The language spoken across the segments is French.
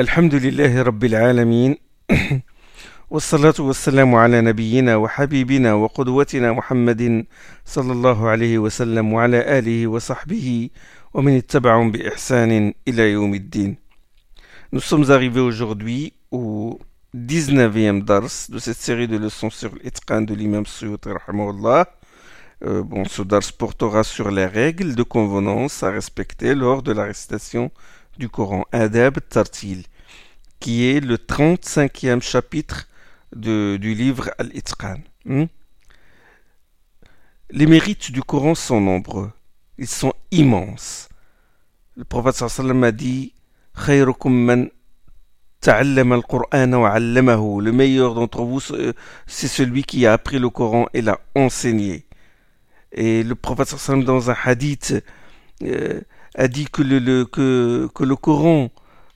الحمد لله رب العالمين والصلاة والسلام على نبينا وحبيبنا وقدوتنا محمد صلى الله عليه وسلم وعلى آله وصحبه ومن اتبعهم بإحسان إلى يوم الدين Nous sommes arrivés aujourd'hui au 19e dars de cette série de leçons sur l'Itqan de l'imam Suyuti rahimahullah. Euh, bon, ce dars portera sur les règles de convenance à respecter lors de la récitation du Coran, Adab Tartil, qui est le 35e chapitre du livre Al-Itqan. Hmm? Les mérites du Coran sont nombreux. Ils sont immenses. Le prophète sallam a dit Le meilleur d'entre vous, c'est celui qui a appris le Coran et l'a enseigné. Et le prophète sallam dans un hadith euh, a dit que, que le Coran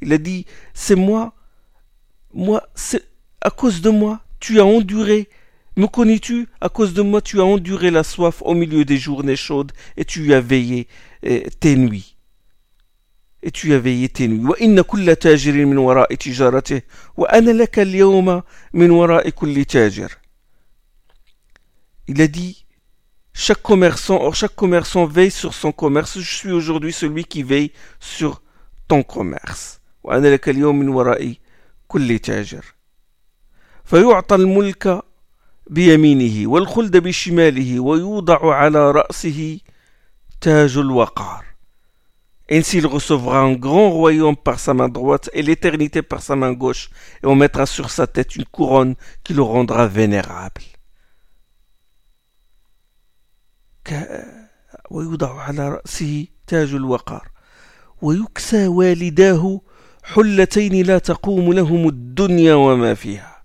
Il a dit, c'est moi, moi, c'est à cause de moi, tu as enduré. Me connais-tu À cause de moi, tu as enduré la soif au milieu des journées chaudes et tu as veillé eh, tes nuits. Et tu as veillé tes nuits. وإن كل تاجر من وراء تجارته وأنا لك اليوم من وراء كل تاجر. Il a dit, chaque commerçant, or chaque commerçant veille sur son commerce. Je suis aujourd'hui celui qui veille sur ton commerce. وأنا لك اليوم من وراء كل تاجر فيعطى الملك بيمينه والخلد بشماله ويوضع على رأسه تاج الوقار Ainsi il recevra un grand royaume par sa main droite et l'éternité par sa main gauche, et on mettra sur sa tête une couronne qui le rendra vénérable. ويوضع على رأسه تاج الوقار ويكسى والداه حلتين لا تقوم لهم الدنيا وما فيها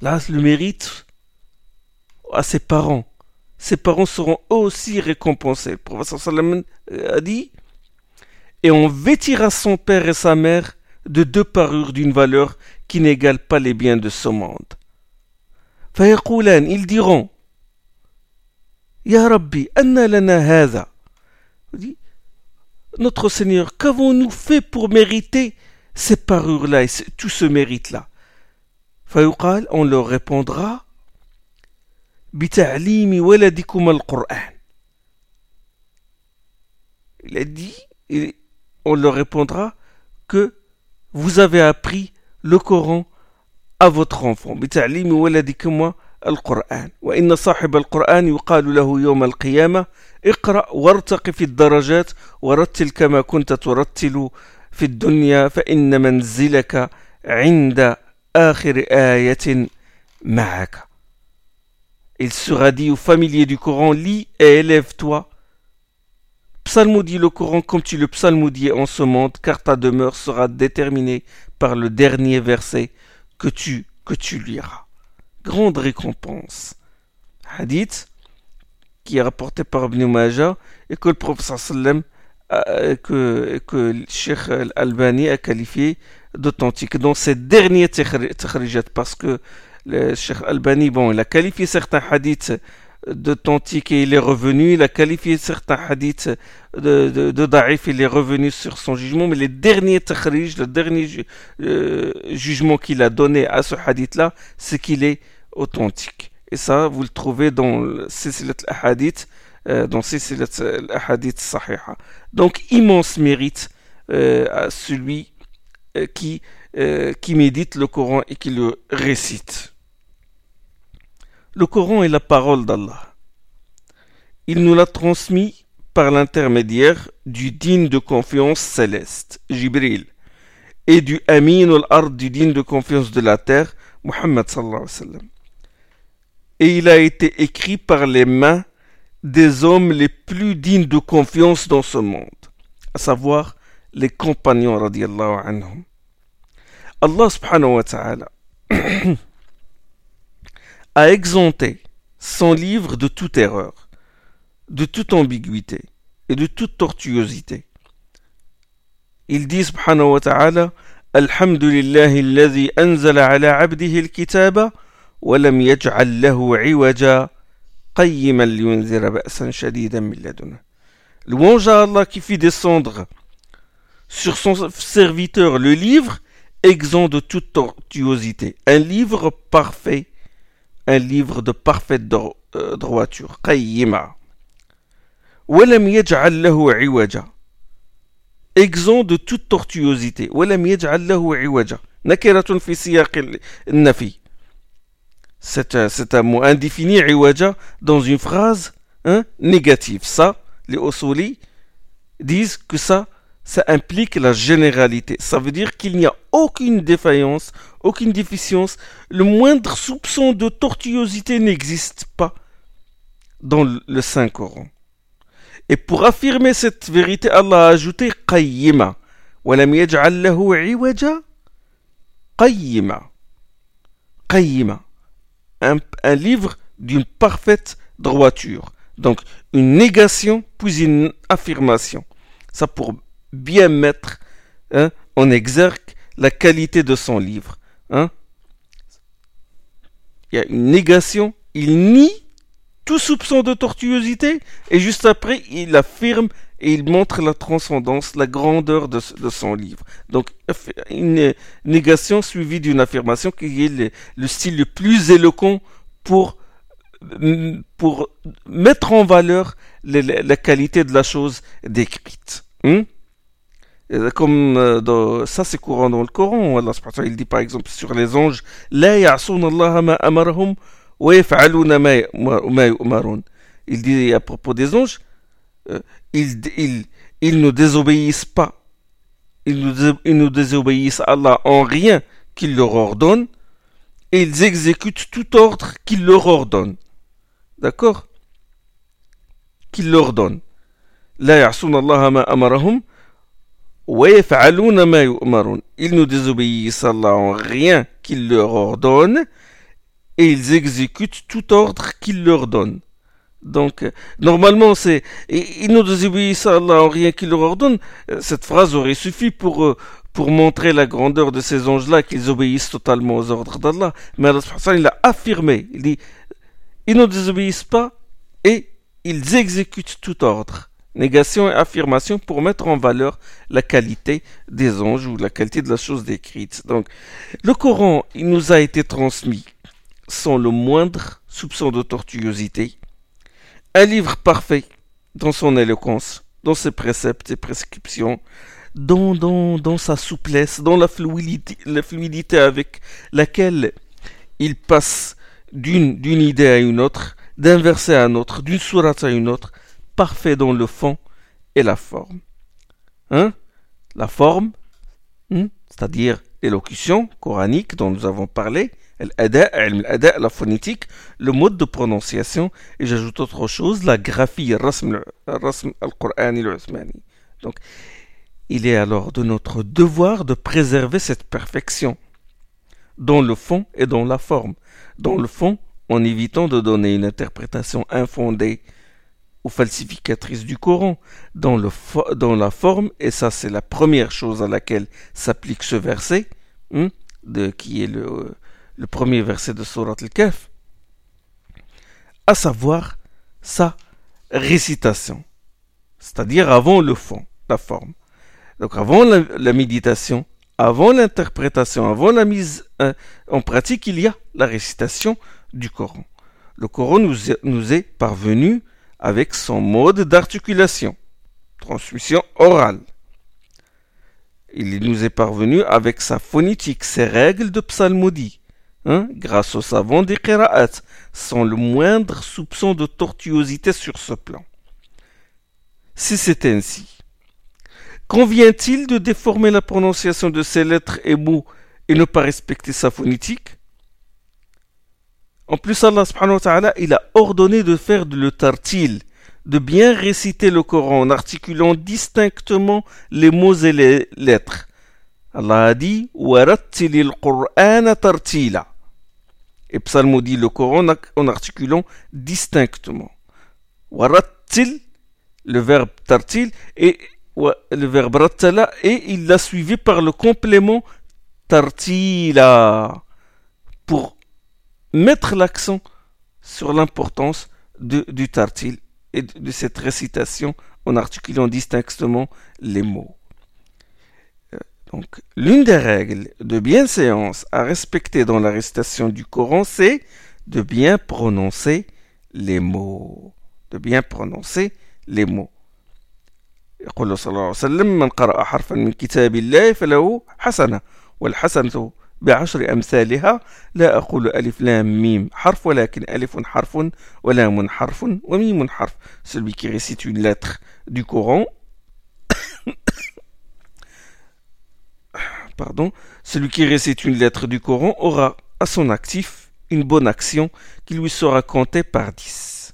Là, le mérite à ses parents. Ses parents seront eux aussi récompensés. Le professeur sallam a dit Et on vêtira son père et sa mère de deux parures d'une valeur qui n'égale pas les biens de ce monde. فيقولان, ils diront Ya Rabbi, anna lana hadha. Notre Seigneur, qu'avons-nous fait pour mériter ces parures-là et tout ce mérite-là? On leur répondra Il a dit, on leur répondra que vous avez appris le Coran à votre enfant. القرآن وإن صاحب القرآن يقال له يوم القيامة اقرأ وارتق في الدرجات ورتل كما كنت ترتل في الدنيا فإن منزلك عند آخر آية معك Il sera dit aux familiers du Coran, lis et élève-toi. Psalmodie le Coran comme tu le psalmodies en ce monde, car ta demeure sera déterminée par le dernier verset que tu, que tu liras. Grande récompense. Hadith qui est rapporté par Ibn Majah et que le professeur sallam que, que Cheikh Al-Albani a qualifié d'authentique. Dans ces derniers takhrijat parce que le Cheikh Albani, bon, il a qualifié certains hadiths d'authentiques et il est revenu, il a qualifié certains hadiths de, de, de da'if, il est revenu sur son jugement, mais les derniers takhrij, le dernier euh, jugement qu'il a donné à ce hadith-là, c'est qu'il est authentique. Et ça, vous le trouvez dans Sisilat al-Hadith, euh, dans Sisilat al-Hadith Sahiha. Donc, immense mérite euh, à celui qui, euh, qui médite le Coran et qui le récite. Le Coran est la parole d'Allah. Il nous l'a transmis par l'intermédiaire du digne de confiance céleste, Jibril, et du Amin al-Ard du digne de confiance de la terre, Muhammad sallallahu alayhi wa sallam et il a été écrit par les mains des hommes les plus dignes de confiance dans ce monde, à savoir les compagnons radiallahu anhum. Allah subhanahu wa ta'ala a exempté son livre de toute erreur, de toute ambiguïté et de toute tortuosité. Il dit subhanahu wa ta'ala Alhamdulillahi alladhi anzala ala abdihi al-kitaba ولم يجعل له عوجا قيما لينذر بأسا شديدا من لدنه Louange à Allah qui fit descendre sur son serviteur le livre exempt de toute tortuosité. Un livre parfait, un livre de parfaite droiture. قيما ولم يجعل له عوجا exempt de toute tortuosité. ولم يجعل له عوجا نكرة في سياق النفي c'est un mot indéfini, iwaja, dans une phrase hein, négative. Ça, les Osuli disent que ça, ça implique la généralité. Ça veut dire qu'il n'y a aucune défaillance, aucune déficience, le moindre soupçon de tortuosité n'existe pas dans le Saint-Coran. Et pour affirmer cette vérité, Allah a ajouté qayyima. ولم يجعل له عوجا قيما قيما un, livre d'une parfaite droiture. Donc une négation puis une affirmation. Ça pour bien mettre hein, en exergue la qualité de son livre. Hein. Il y a une négation, il nie tout soupçon de tortuosité et juste après il affirme et il montre la transcendance, la grandeur de, son livre. Donc une négation suivie d'une affirmation qui est le, style le plus éloquent pour, pour mettre en valeur la, qualité de la chose décrite. Hmm? Comme euh, ça c'est courant dans le Coran, Allah il dit par exemple sur les anges, Il dit à propos des anges, ils, ils, ils ne désobéissent pas. Ils ne, ils ne désobéissent à Allah en rien qu'il leur ordonne et ils exécutent tout ordre qu'il leur ordonne. D'accord? Qu'il leur donne. Ils ne désobéissent à Allah en rien qu'il leur ordonne et ils exécutent tout ordre qu'il leur donne. Donc, euh, normalement, c'est ils ne désobéissent à Allah en rien qu'il leur ordonne. Euh, cette phrase aurait suffi pour, euh, pour montrer la grandeur de ces anges-là, qu'ils obéissent totalement aux ordres d'Allah. Mais Allah il a affirmé. Il dit ils ne désobéissent pas et ils exécutent tout ordre. Négation et affirmation pour mettre en valeur la qualité des anges ou la qualité de la chose décrite. Donc, le Coran, il nous a été transmis sans le moindre soupçon de tortuosité un livre parfait dans son éloquence, dans ses préceptes et prescriptions, dans, dans, dans sa souplesse, dans la fluidité, avec laquelle il passe d'une, d'une idée à une autre, d'un verset à un autre, d'une sourate à une autre, parfait dans le fond et la forme. Hein? La forme, hein? c'est-à-dire l'élocution coranique dont nous avons parlé, la phonétique, le mode de prononciation, et j'ajoute autre chose, la graphie, al-Qur'an Donc, il est alors de notre devoir de préserver cette perfection, dans le fond et dans la forme. Dans le fond, en évitant de donner une interprétation infondée ou falsificatrice du Coran. Dans, le dans la forme, et ça c'est la première chose à laquelle s'applique ce verset, hein, de, qui est le, le premier verset de Surat al-Kahf, à savoir sa récitation, c'est-à-dire avant le fond, la forme. Donc avant la, méditation, avant l'interprétation, avant la mise euh, en pratique, il y a la récitation du Coran. Le Coran nous est, nous est parvenu avec son mode d'articulation, transmission orale. Il nous est parvenu avec sa phonétique, ses règles de psalmodie, Hein, grâce aux savants des Qira'at, sans le moindre soupçon de tortuosité sur ce plan. Si c'est ainsi, convient-il de déformer la prononciation de ces lettres et mots et ne pas respecter sa phonétique? En plus, Allah subhanahu wa ta'ala, il a ordonné de faire de le tartil, de bien réciter le Coran en articulant distinctement les mots et les lettres. Allah a dit « Warattilil Qur'ana tartila » Et psalmodie le Coran en articulant distinctement. Warattil, le verbe tartil, et le verbe rattala, et il l'a suivi par le complément tartila, pour mettre l'accent sur l'importance du tartil et de cette récitation en articulant distinctement les mots. Donc, l'une des règles de bienséance à respecter dans la récitation du Coran, c'est de bien prononcer les mots. De bien prononcer les mots. يقول صلى الله عليه وسلم من قرأ حرفا من كتاب الله فله حسنة والحسنة بعشر أمثالها لا أقول ألف لام ميم حرف ولكن ألف حرف ولام حرف وميم حرف celui qui récite une lettre du Coran celui qui récite une lettre du Coran aura à son actif une bonne action qui lui sera comptée par 10.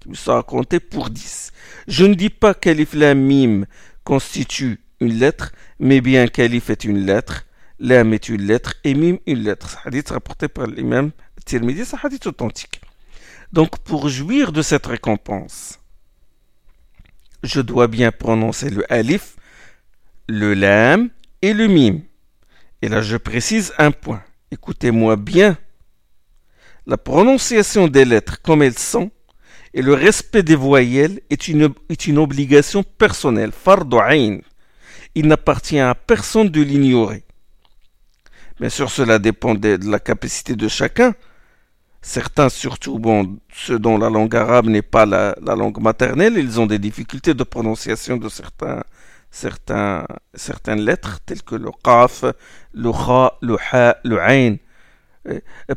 Qui lui sera comptée pour 10. Je ne dis pas qu'Alif Lam Mim constitue une lettre, mais bien qu'Alif est une lettre, Lam est une lettre et Mim une lettre. Hadith rapporté par l'imam Tirmidhi, c'est hadith authentique. Donc pour jouir de cette récompense, je dois bien prononcer le Alif, le Lam et le Mim. Et là, je précise un point. Écoutez-moi bien. La prononciation des lettres comme elles sont et le respect des voyelles est une, est une obligation personnelle. Fardo'ain. Il n'appartient à personne de l'ignorer. Bien sûr, cela dépend de, la capacité de chacun. Certains, surtout bon, ceux dont la langue arabe n'est pas la, la, langue maternelle, ils ont des difficultés de prononciation de certains, certains, certaines lettres telles que le qaf, le kha, le ha, le ain.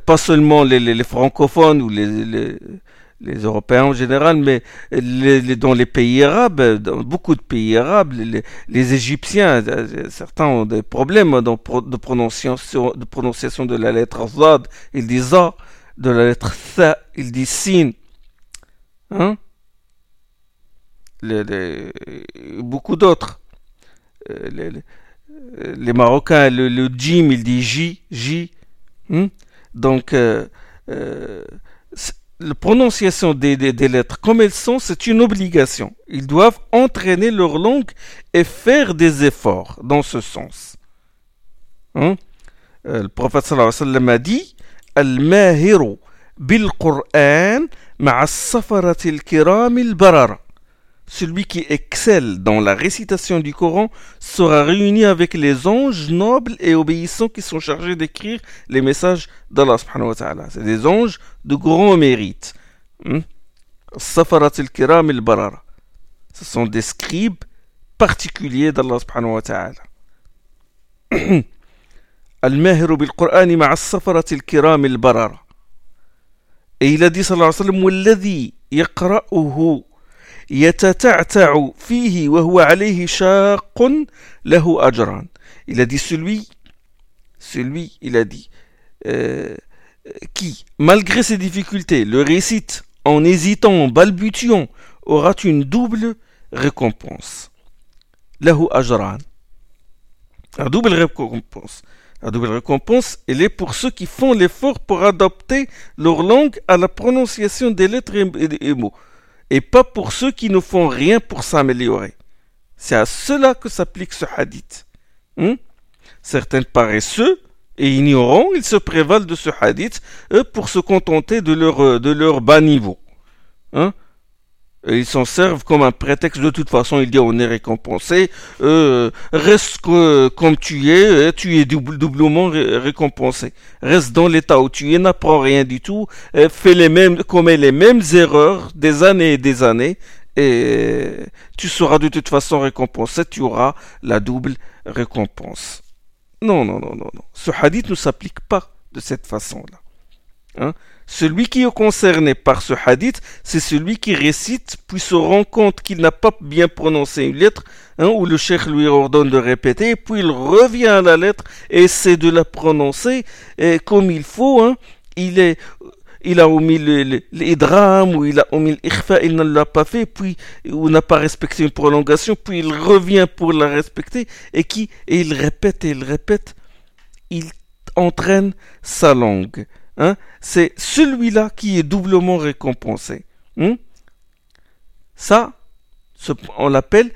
Pas seulement les, les, francophones ou les, les, Européens en général, mais dans les pays arabes, dans beaucoup de pays arabes, les, Égyptiens, certains ont des problèmes de, prononciation, de prononciation de la lettre zad, ils disent za, de la lettre tha, ils disent sin. Hein? beaucoup d'autres. Euh, les, Marocains, le, le, Jim, il dit J, J. Hmm? Donc, euh, euh, la prononciation des, lettres comme elles sont, c'est une obligation. Ils doivent entraîner leur langue et faire des efforts dans ce sens. Hein? le prophète sallallahu alayhi wa sallam a dit Al-Mahiru bil-Qur'an ma'a safaratil kiram il-barara celui qui excelle dans la récitation du Coran sera réuni avec les anges nobles et obéissants qui sont chargés d'écrire les messages d'Allah subhanahu wa ta'ala. C'est des anges de grand mérite. Hmm? Safarat al-kiram al-barara. Ce sont des scribes particuliers d'Allah subhanahu wa ta'ala. الماهر بالقرآن مع السفرة الكرام البررة. Et il a dit sallallahu alayhi wa sallam والذي يقرأه يتتعتع فيه وهو عليه شاق له أجران il a dit celui celui il a dit euh, qui malgré ses difficultés le récite en hésitant en balbutiant aura une double récompense lahu ajran la double récompense la double récompense, elle est pour ceux qui font l'effort pour adapter leur langue à la prononciation des lettres et des mots et pas pour ceux qui ne font rien pour s'améliorer. C'est à cela que s'applique ce hadith. Hmm? Certains paresseux et ignorants, ils se prévalent de ce hadith pour se contenter de leur, leur bas niveau. Hein? Ils s'en servent comme un prétexte. De toute façon, il dit on est récompensé. Euh, reste comme tu es, hein, tu es doublement récompensé. Reste dans l'état où tu es, n'apprends rien du tout, euh, fais les mêmes, commets les mêmes erreurs des années et des années, et tu seras de toute façon récompensé. Tu auras la double récompense. Non, non, non, non, non. Ce hadith ne s'applique pas de cette façon-là. Hein? Celui qui est concerné par ce hadith, c'est celui qui récite puis se rend compte qu'il n'a pas bien prononcé une lettre, hein, où le cheikh lui ordonne de répéter, puis il revient à la lettre et essaie de la prononcer et comme il faut. Hein, il a omis l'idram, ou il a omis l'ikhfa, il ne l'a pas fait, puis, ou n'a pas respecté une prolongation, puis il revient pour la respecter, et il répète et il répète, il entraîne sa langue. Hein? C'est celui-là qui est doublement récompensé. Hein? Ça, on l'appelle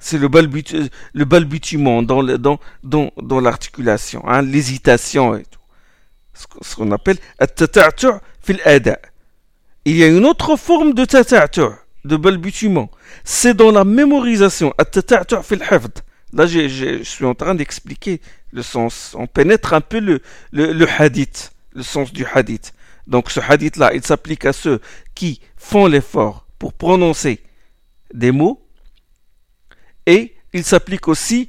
c'est le, le balbutiement dans, l'articulation, hein, l'hésitation et tout. Ce qu'on appelle Il y a une autre forme de de balbutiement. C'est dans la mémorisation. Là, je suis en train d'expliquer le sens. On pénètre un peu le, hadith, le sens du hadith. Donc ce hadith-là, il s'applique à ceux qui font l'effort pour prononcer des mots et il s'applique aussi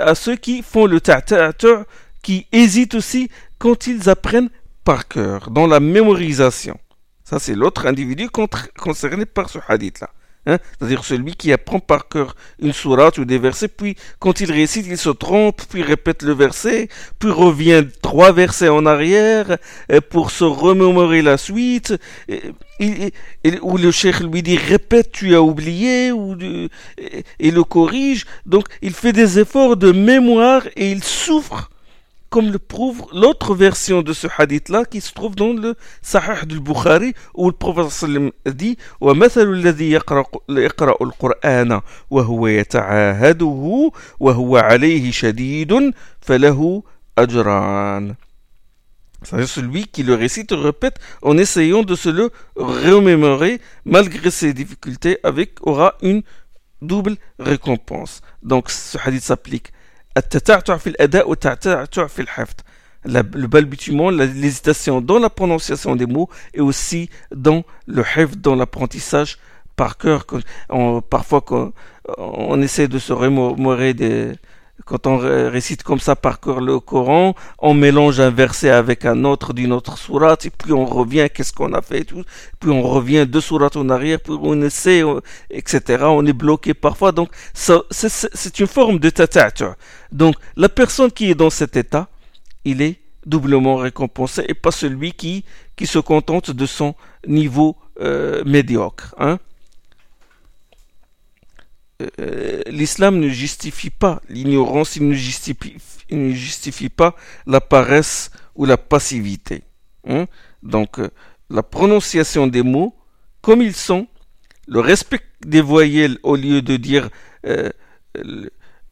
à ceux qui font le ta'ta'ta, qui hésitent aussi quand ils apprennent par cœur, dans la mémorisation. Ça, c'est l'autre individu concerné par ce hadith-là. Hein? C'est-à-dire celui qui apprend par cœur une sourate ou des versets, puis quand il récite, il se trompe, puis répète le verset, puis revient trois versets en arrière euh, pour se remémorer la suite, où le cheikh lui dit répète, tu as oublié, ou, et le corrige. Donc il fait des efforts de mémoire et il souffre comme le prouve l'autre version de ce hadith-là qui se trouve dans le Sahih du Bukhari où le prophète sallam dit وَمَثَلُ الَّذِي يَقْرَأُ الْقُرْآنَ وَهُوَ يَتَعَاهَدُهُ وَهُوَ عَلَيْهِ شَدِيدٌ فَلَهُ أَجْرَانِ c'est celui qui le récite répète en essayant de se le remémorer malgré ses difficultés avec aura une double récompense. Donc ce hadith s'applique le balbutiement, l'hésitation dans la prononciation des mots et aussi dans le hifd, dans l'apprentissage par cœur. parfois, quand on essaie de se remémorer des, quand on récite comme ça par cœur le Coran, on mélange un verset avec un autre d'une autre sourate, et puis on revient, qu'est-ce qu'on a fait, tout, puis on revient deux sourates en arrière, puis on essaie, euh, etc. On est bloqué parfois, donc c'est une forme de tata. Donc la personne qui est dans cet état, il est doublement récompensé, et pas celui qui, qui se contente de son niveau euh, médiocre. Hein. Euh, l'islam ne justifie pas l'ignorance, il ne justifie, pas la paresse ou la passivité. Hein. Donc, euh, la prononciation des mots comme ils sont, le respect des voyelles au lieu de dire euh,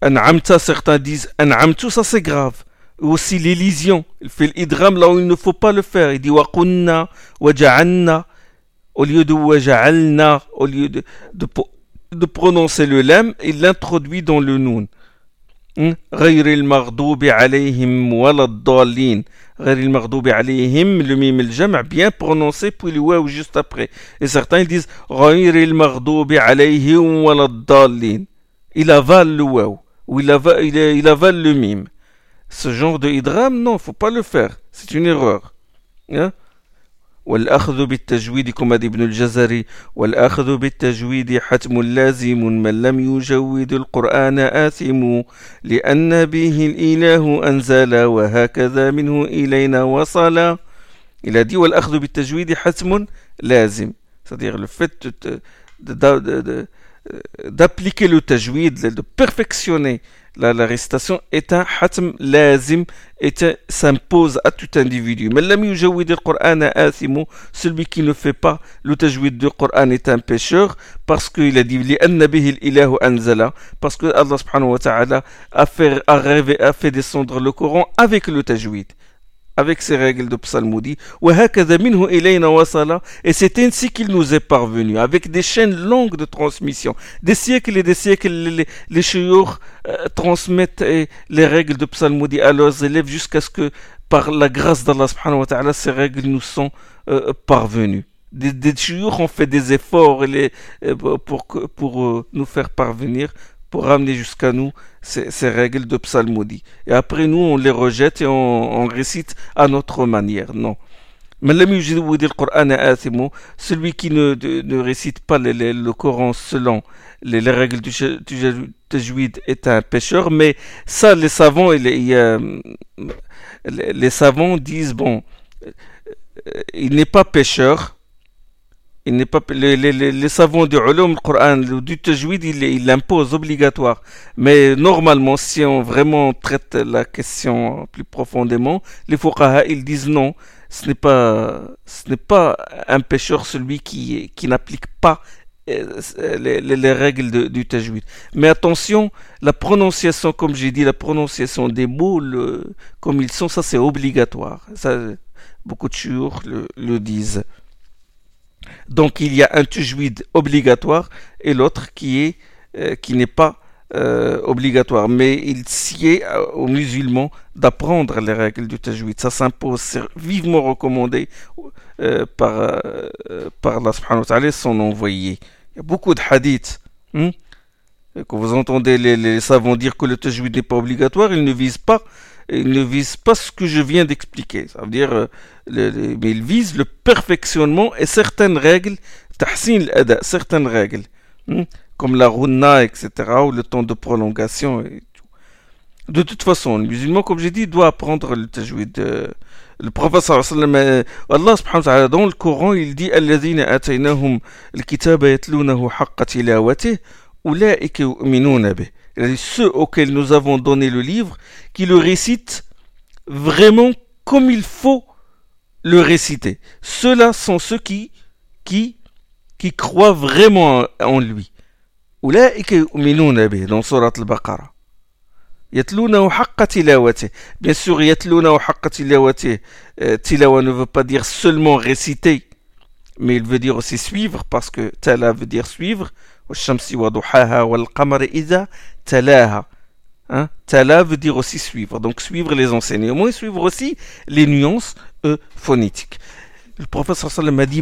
an'amta, certains disent an'amtu, ça c'est grave. Aussi l'élision, il fait l'idram là où il ne faut pas le faire. Il dit waqunna, waja'anna, au lieu de waja'alna, au lieu de de prononcer le lem, il l'introduit dans le noun. غير المغضوب عليهم ولا الضالين غير المغضوب عليهم le mim le jam' bien prononcé puis le waw juste après et certains ils disent غير المغضوب عليهم ولا الضالين il avale le waw ou il avale, il, il avale le mim ce genre de idram non faut pas le faire c'est une erreur hein? والأخذ بالتجويد كما ابن الجزري والأخذ بالتجويد حتم لازم من لم يجود القرآن آثم لأن به الإله أنزل وهكذا منه إلينا وصل. a dit والأخذ بالتجويد حتم لازم. C'est-à-dire le fait d'appliquer le tajwid, de perfectionner la, la récitation est un hatm lazim, et s'impose à tout individu. Mais celui qui ne fait pas le tajwid du Coran est un pécheur parce qu'il a dit parce que Allah subhanahu wa ta'ala a fait, a, a fait descendre le Coran avec le tajwid avec ses règles de psalmodie. Et c'est ainsi qu'il nous est parvenu, avec des chaînes longues de transmission. Des siècles et des siècles, les, les euh, transmettent les règles de psalmodie à leurs élèves jusqu'à ce que, par la grâce d'Allah ces règles nous sont euh, parvenues. Des, des ont fait des efforts euh, pour nous faire parvenir pour ramener jusqu'à nous ces, règles de psalmodie. Et après nous, on les rejette et on, on récite à notre manière. Non. Celui qui ne, de, ne récite pas le, le, le Coran selon les, les règles du, du est un pécheur, mais ça, les savants, il, les savants disent, bon, il n'est pas pécheur, il n'est pas, les, les, les, savants du ulum, Coran, du tajwid, il, il l'impose obligatoire. Mais normalement, si on vraiment traite la question plus profondément, les fuqaha, ils disent non, ce n'est pas, ce n'est pas un pécheur celui qui, qui n'applique pas euh, les, les, règles du tajwid. Mais attention, la prononciation, comme j'ai dit, la prononciation des mots, le, comme ils sont, ça c'est obligatoire. Ça, beaucoup de chouurs le, le disent. Donc il y a un tajwid obligatoire et l'autre qui est euh, qui n'est pas euh, obligatoire, mais il sied aux musulmans d'apprendre les règles du tajwid. Ça s'impose, c'est vivement recommandé euh, par par Allah ta'ala, son envoyé. Il y a beaucoup de hadiths. Hein, quand vous entendez les, les savants dire que le tajwid n'est pas obligatoire, ils ne visent pas il ne vise pas ce que je viens d'expliquer. Ça veut dire, euh, le, mais il vise le perfectionnement et certaines règles, tahsin al certaines règles, hein, comme la rouna, etc., ou le temps de prolongation et tout. De toute façon, le musulman, comme j'ai dit, doit apprendre le tajwid. Euh, le prophète sallallahu euh, Allah subhanahu wa ta'ala, dans le Coran, il dit Alladhina ataynahum al-kitaba yatlunahu haqqa tilawatih, ulaika yu'minuna bih ceux auxquels nous avons donné le livre, qui le récitent vraiment comme il faut le réciter. Ceux-là sont ceux qui, qui, qui croient vraiment en lui. dans surat al-Baqarah. Bien sûr, euh, tilawa ne veut pas dire seulement réciter, mais il veut dire aussi suivre, parce que tala veut dire suivre. Talaha. Hein? Tala veut dire aussi suivre. Donc suivre les enseignements et suivre aussi les nuances euh, phonétiques. Le professeur sallam a dit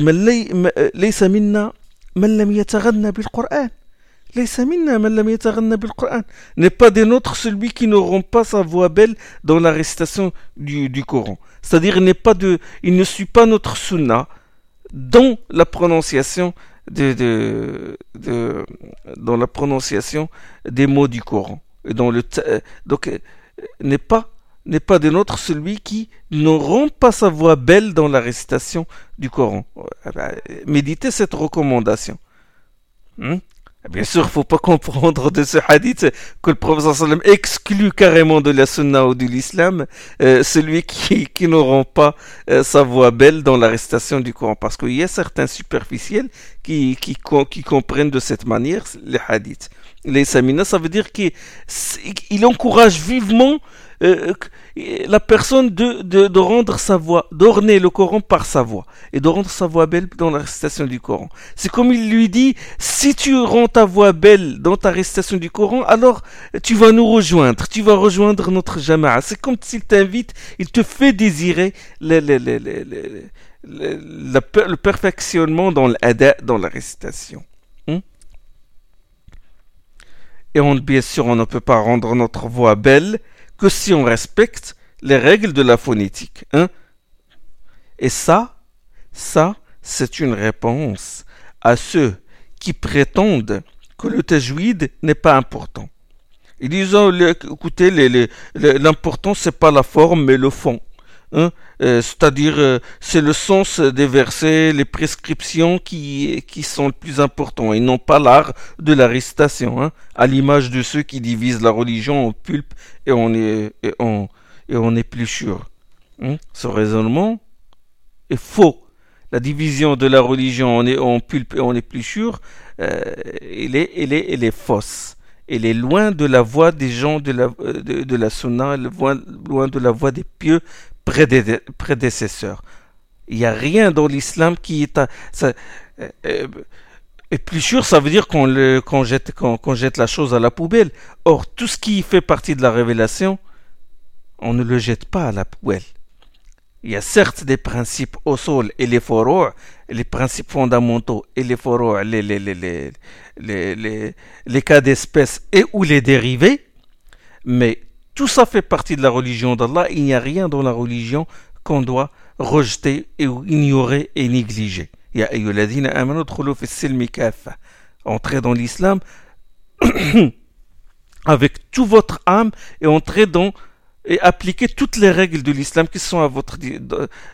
ليس منا من لم يتغنى بالقرآن ليس منا من لم يتغنى بالقرآن n'est pas des nôtres celui qui n'auront pas sa voix belle dans la récitation du, du Coran. C'est-à-dire il n'est pas de il ne suit pas notre sunna dans la prononciation de, de, dans la prononciation des mots du Coran. Et le, donc, euh, n'est pas, n'est pas de notre celui qui ne rend pas sa voix belle dans la récitation du Coran. Méditez cette recommandation. Hmm? Bien sûr, faut pas comprendre de ce hadith que le professeur sallam exclut carrément de la sunna ou de l'islam euh, celui qui, qui rend pas euh, sa voix belle dans l'arrestation du Coran. Parce qu'il y a certains superficiels qui, qui, qui comprennent de cette manière les hadiths. Les samina, ça veut dire qu'il encourage vivement euh, la personne de, de, rendre sa voix, d'orner le Coran par sa voix, et de rendre sa voix belle dans la récitation du Coran. C'est comme il lui dit, si tu rends ta voix belle dans ta récitation du Coran, alors tu vas nous rejoindre, tu vas rejoindre notre jama'a. C'est comme s'il t'invite, il te fait désirer le, le, perfectionnement dans l'ada, dans la récitation. Hmm? Et bien sûr, on ne peut pas rendre notre voix belle que si on respecte les règles de la phonétique. Hein? Et ça, ça, c'est une réponse à ceux qui prétendent que le tajwid n'est pas important. Ils disent, oh, écoutez, l'important, c'est pas la forme, mais le fond. Hein? Euh, c'est-à-dire, euh, c'est le sens des versets, les prescriptions qui, sont le plus importants, et non pas l'art de la récitation, hein? à l'image de ceux qui divisent la religion en pulpe et on est, et on, et on plus sûr. Hein? Ce raisonnement est faux. La division de la religion en, pulpe et plus sûr, euh, elle, est, elle, est, elle est fausse. Elle est loin de la voix des gens de la, de, de la loin, loin de la voix des pieux prédécesseurs. Il n'y a rien dans l'islam qui est... À, ça, euh, et plus sûr, ça veut dire qu'on jette, qu'on jette la chose à la poubelle. Or, tout ce qui fait partie de la révélation, on ne le jette pas à la poubelle. Il y a certes des principes au sol et les forts, les principes fondamentaux et les forts, les, les, les, les, cas d'espèce et ou les dérivés, mais tout ça fait partie de la religion d'Allah. Il n'y a rien dans la religion qu'on doit rejeter et ignorer et négliger. Entrez dans l'islam avec toute votre âme et entrez dans et appliquer toutes les règles de l'islam qui sont à votre...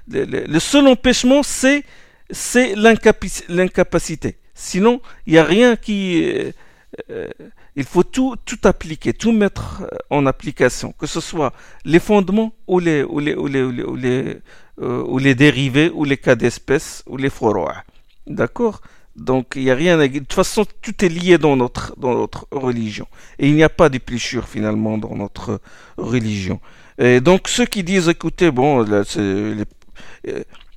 Le seul empêchement, c'est c'est l'incapacité. Sinon, il n'y a rien qui... Euh, euh, il faut tout, tout appliquer, tout mettre euh, en application, que ce soit les fondements ou les, ou les, ou les, ou les, ou les, dérivés ou les cas d'espèces ou les foroirs. D'accord? Donc, il n'y a rien. De toute façon, tout est lié dans notre, dans notre religion. Et il n'y a pas d'épluchure finalement dans notre religion. Et donc, ceux qui disent, écoutez, bon, les,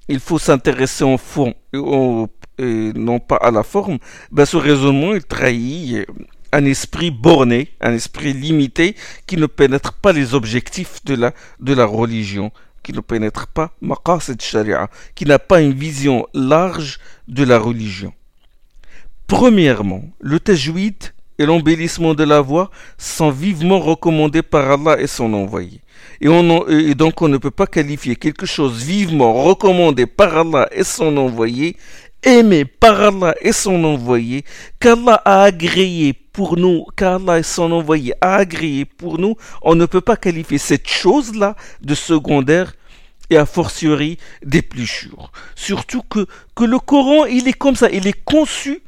il faut s'intéresser au fond et, non pas à la forme, ben ce raisonnement il trahit un esprit borné, un esprit limité qui ne pénètre pas les objectifs de la, religion, qui ne pénètre pas maqasid sharia, qui n'a pas une vision large de la religion. Premièrement, le tajwid et l'embellissement de la voix sont vivement recommandés par Allah et son envoyé. Et donc on ne peut pas qualifier quelque chose vivement recommandé par Allah et son envoyé, aimé par Allah et son envoyé, qu'Allah a agréé pour nous, qu'Allah et son envoyé a agréé pour nous, on ne peut pas qualifier cette chose-là de secondaire et a fortiori d'épluchure. Surtout que, le Coran, il est comme ça, il est conçu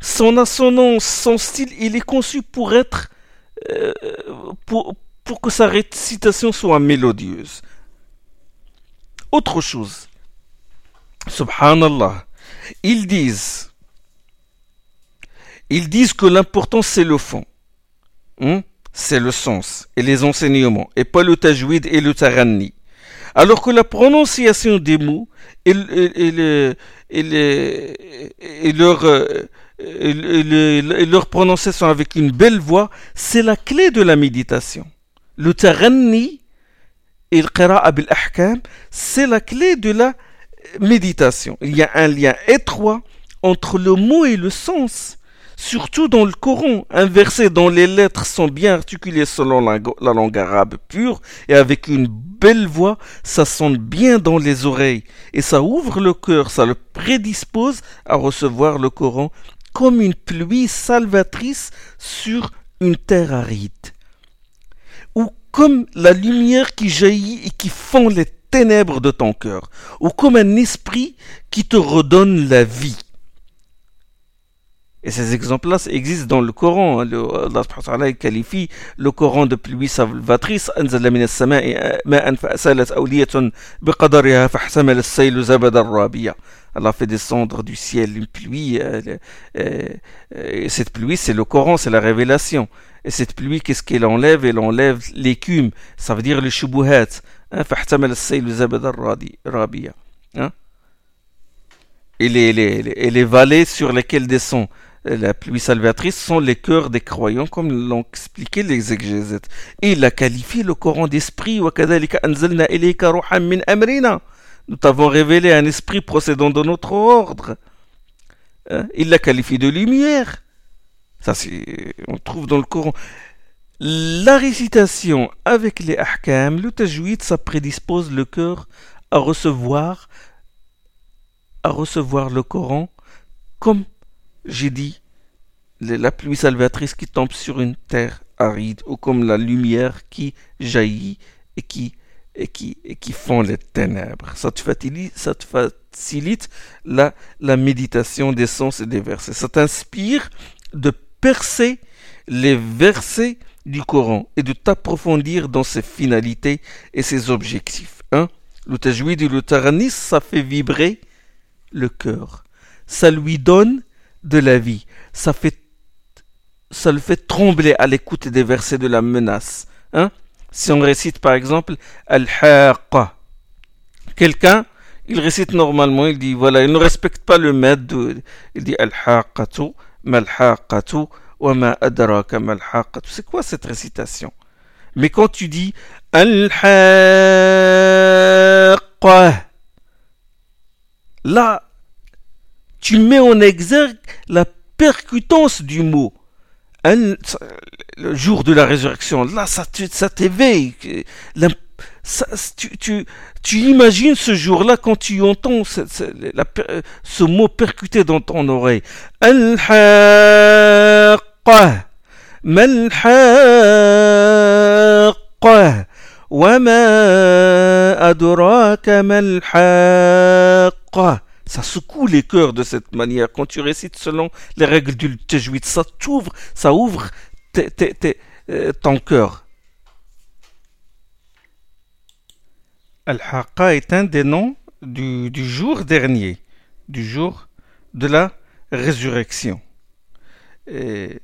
son assonance, son style, il est conçu pour être, euh, pour, pour que sa récitation soit mélodieuse. Autre chose, subhanallah, ils disent, ils disent que l'important c'est le fond, hein? c'est le sens et les enseignements, et pas le tajwid et le taranni. Alors que la prononciation des mots et, leur prononciation avec une belle voix, c'est la clé de la méditation. Le taranni et le qira'a bil ahkam, c'est la clé de la méditation. Il y a un lien étroit entre le mot et le sens. Surtout dans le Coran, un verset dont les lettres sont bien articulées selon la, la langue arabe pure et avec une belle voix, ça sonne bien dans les oreilles et ça ouvre le cœur, ça le prédispose à recevoir le Coran comme une pluie salvatrice sur une terre aride, ou comme la lumière qui jaillit et qui fond les ténèbres de ton cœur, ou comme un esprit qui te redonne la vie. Et ces exemples-là existent dans le Coran. Allah qualifie le Coran de pluie salvatrice. Allah fait descendre du ciel une pluie. Euh, euh, et cette pluie, c'est le Coran, c'est la révélation. Et cette pluie, qu'est-ce qu'elle enlève? Elle enlève l'écume. Ça veut dire le shubuhat. Hein? hein? Et les, les vallées sur lesquelles descend la pluie salvatrice sont les cœurs des croyants, comme l'ont expliqué les exégètes. Et il a qualifié le Coran d'esprit. Nous t'avons révélé un esprit procédant de notre ordre. Hein? Il l'a qualifié de lumière. Ça, c'est, on trouve dans le Coran. La récitation avec les ahkam, le tajwid, ça prédispose le cœur à recevoir, à recevoir le Coran comme j'ai dit, la pluie salvatrice qui tombe sur une terre aride ou comme la lumière qui jaillit et qui et qui, et qui font les ténèbres. Ça te facilite, la, la méditation des sens et des versets. Ça t'inspire de percer les versets du Coran et de t'approfondir dans ses finalités et ses objectifs. Hein? Le tajwid et le ça fait vibrer le cœur. Ça lui donne de la vie. Ça fait ça le fait trembler à l'écoute des versets de la menace. Hein? Si on récite par exemple Al-Haqqa, quelqu'un, il récite normalement, il dit voilà, il ne respecte pas le maître, il dit Al-Haqqatu, Mal-Haqqatu, C'est quoi cette récitation? Mais quand tu dis Al-Haqqa, là, tu mets en exergue la percutance du mot le jour de la résurrection, là, ça, t'éveille. Tu, tu, imagines ce jour-là quand tu entends ce, ce, mot percuté dans ton oreille. Ça secoue les cœurs de cette manière. Quand tu récites selon les règles du tajwid, ça t'ouvre, ça ouvre euh, ton cœur. Al-Haqqa est un des noms du, du jour dernier, du jour de la résurrection. Et,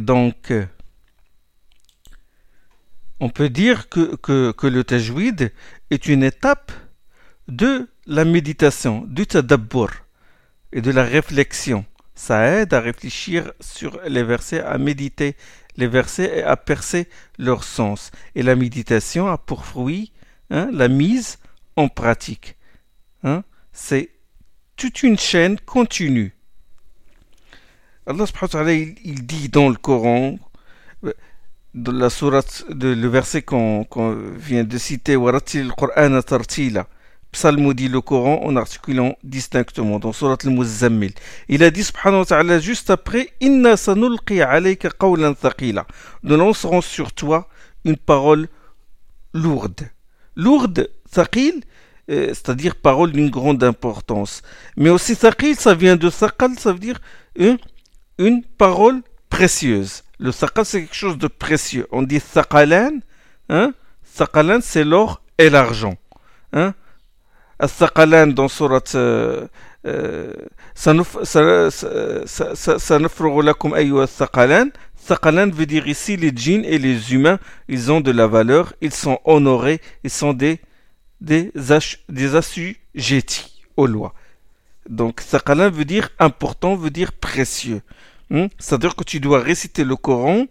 donc, euh, on peut dire que, que, que, le tajwid est une étape de la méditation, du tadabbur et de la réflexion. Ça aide à réfléchir sur les versets, à méditer les versets et à percer leur sens. Et la méditation a pour fruit hein, la mise en pratique. Hein. C'est toute une chaîne continue. Allah subhanahu wa il, dit dans le Coran, dans la sourate, de, le verset qu'on qu vient de citer, Waratil Qur'an tartila psalmodie le Coran en articulant distinctement dans Surat al-Muzammil. Il a dit subhanahu wa ta'ala juste après Inna sanulqi alayka qawlan thaqila. Nous lancerons sur toi une parole lourde. Lourde, thaqil, euh, c'est-à-dire parole d'une grande importance. Mais aussi thaqil, ça vient de thaqal, ça veut dire une, une parole précieuse. Le saqal, c'est quelque chose de précieux. On dit saqalan. Hein? Saqalan, c'est l'or et l'argent. Hein? Saqalan dans surat. Euh, euh Saqalan veut dire ici les djinns et les humains, ils ont de la valeur, ils sont honorés, ils sont des, des, des assujettis aux lois. Donc Saqalan veut dire important, veut dire précieux. Hmm? C'est-à-dire que tu dois réciter le Coran,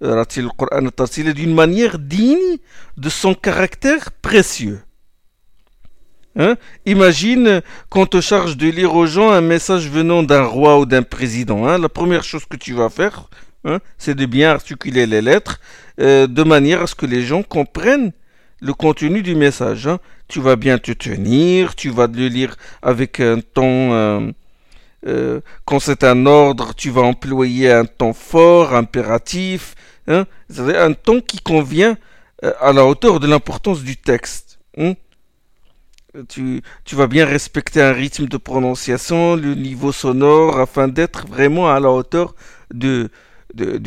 d'une manière digne de son caractère précieux. Hein? Imagine qu'on te charge de lire aux gens un message venant d'un roi ou d'un président. Hein? La première chose que tu vas faire, hein, c'est de bien articuler les lettres euh, de manière à ce que les gens comprennent le contenu du message. Tu vas bien te tenir, tu vas le lire avec un ton... Euh, euh, quand c'est un ordre, tu vas employer un ton fort, impératif, hein, un ton qui convient euh, à la hauteur de l'importance du texte. Hein tu, vas bien respecter un rythme de prononciation, le niveau sonore, afin d'être vraiment à la hauteur du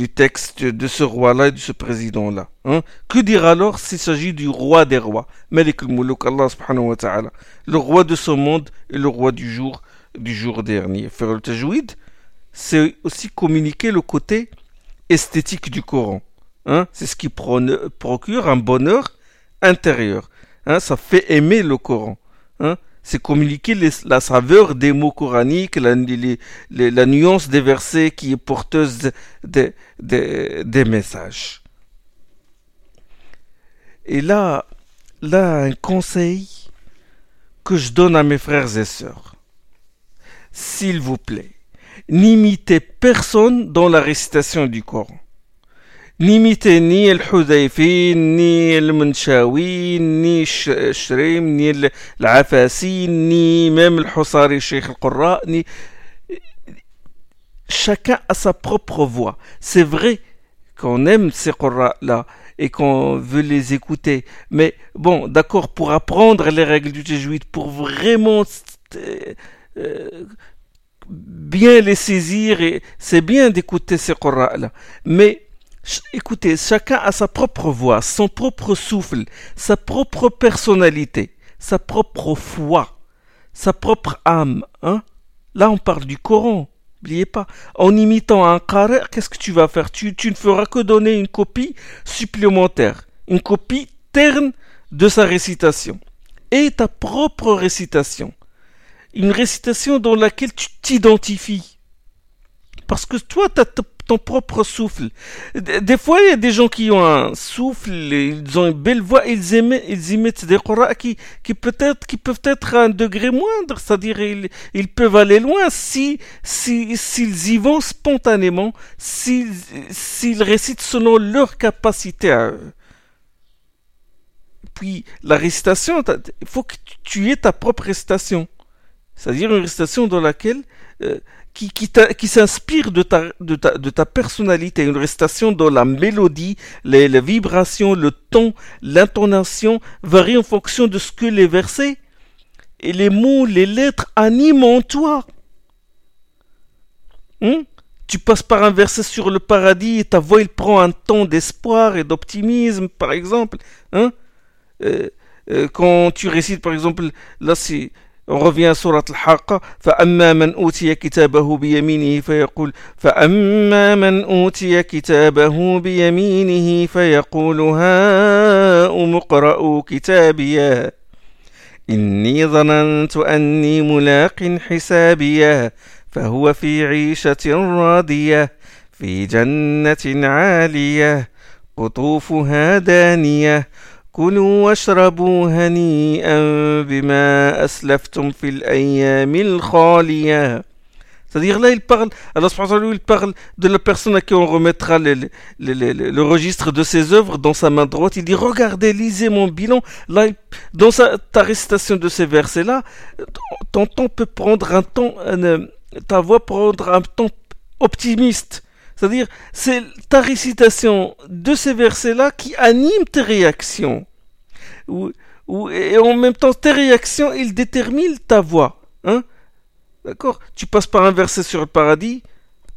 texte de ce roi-là et de ce président-là. Hein? Que dire alors s'il s'agit du roi des rois, Malik al-Muluk, Allah subhanahu wa ta'ala, le roi de ce monde et le roi du jour, du jour dernier. Faire le tajwid, c'est aussi communiquer le côté esthétique du Coran. Hein? C'est ce qui procure un bonheur intérieur. Hein, ça fait aimer le Coran. Hein. C'est communiquer la saveur des mots coraniques, la, nuance des versets qui est porteuse des de, de, messages. Et là, là, un conseil que je donne à mes frères et sœurs. S'il vous plaît, n'imitez personne dans la récitation du Coran. N'imitez ni el Hudayfi, ni el Munshawi, ni Shrim, ni l'Afasi, ni même le Hussari Sheikh al-Qurra, ni... Chacun a sa propre voix. C'est vrai qu'on aime ces Qurra-là et qu'on veut les écouter. Mais bon, d'accord, pour apprendre les règles du jésuite, pour vraiment euh, bien les saisir, c'est bien d'écouter ces Qurra-là. Mais Écoutez, chacun a sa propre voix, son propre souffle, sa propre personnalité, sa propre foi, sa propre âme. Hein Là, on parle du Coran. N'oubliez pas. En imitant un carré, qu'est-ce que tu vas faire? Tu, tu ne feras que donner une copie supplémentaire, une copie terne de sa récitation. Et ta propre récitation. Une récitation dans laquelle tu t'identifies. Parce que toi, tu as ton propre souffle. Des fois, il y a des gens qui ont un souffle, ils ont une belle voix, ils, émettent, ils émettent des Qur'ans qui, qui, peut-être, qui peuvent être à un degré moindre, c'est-à-dire ils, ils peuvent aller loin si, si, s'ils y vont spontanément, s'ils, s'ils récitent selon leur capacité à eux. Puis la récitation, il faut que tu aies ta propre récitation. C'est-à-dire une récitation dans laquelle euh, qui, qui, qui s'inspire de ta, de, ta, de ta personnalité, une récitation dont la mélodie, les, vibrations, le ton, l'intonation varient en fonction de ce que les versets et les mots, les lettres animent en toi. Hein? Tu passes par un verset sur le paradis et ta voix il prend un ton d'espoir et d'optimisme, par exemple. Hein? Euh, euh, quand tu récites, par exemple, là c'est à surat al-Haqqa فأما من أوتي كتابه بيمينه فيقول فأما من أوتي كتابه بيمينه فيقول هاؤم اقرءوا كتابيه إني ظننت أني ملاق حسابيه فهو في عيشة راضية في جنة عالية قطوفها دانية كلوا واشربوا هنيئا بما أسلفتم في الأيام الخالية C'est-à-dire là, il parle, Allah il parle de la personne à qui on remettra le, le, le, le, registre de ses œuvres dans sa main droite. Il dit, regardez, lisez mon bilan. Là, dans sa, ta récitation de ces versets-là, ton ton peut prendre un ton, ta voix prendre un ton optimiste. C'est-à-dire, c'est ta récitation de ces versets-là qui anime tes réactions. Ou, ou, et en même temps, tes réactions, ils déterminent ta voix. Hein D'accord? Tu passes par un verset sur le paradis,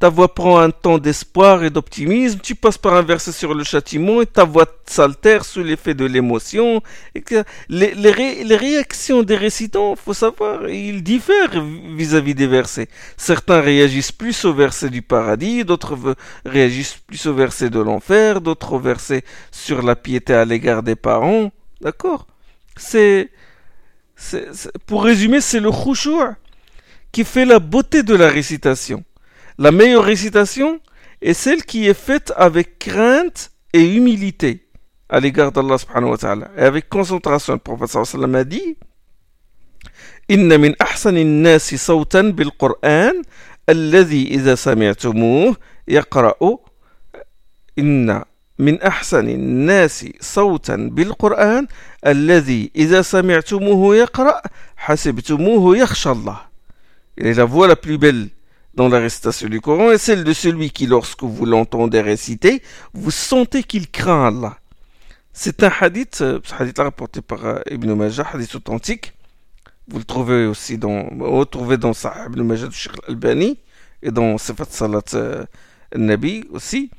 ta voix prend un ton d'espoir et d'optimisme, tu passes par un verset sur le châtiment et ta voix s'altère sous l'effet de l'émotion. Les, les, les, réactions des récitants, faut savoir, ils diffèrent vis-à-vis des versets. Certains réagissent plus au verset du paradis, d'autres réagissent plus au verset de l'enfer, d'autres au verset sur la piété à l'égard des parents. D'accord C'est, pour résumer, c'est le khushu' qui fait la beauté de la récitation. La meilleure récitation est celle qui est faite avec crainte et humilité à l'égard d'Allah subhanahu wa ta'ala et avec concentration. Le prophète sallallahu a dit إن من أحسن الناس صوتا بالقرآن الذي إذا سمعتموه يقرأ إن من أحسن الناس صوتا بالقرآن الذي إذا سمعتموه يقرأ حسبتموه يخشى الله Et la voix la plus belle dans la récitation du Coran est celle de celui qui, lorsque vous l'entendez réciter, vous sentez qu'il craint Allah. C'est un hadith, euh, ce hadith rapporté par euh, Ibn Majah, hadith authentique. Vous le trouvez aussi dans, vous le trouvez dans Sahih Ibn Majah du Sheikh Al-Albani et dans Sifat Salat euh, Al-Nabi aussi.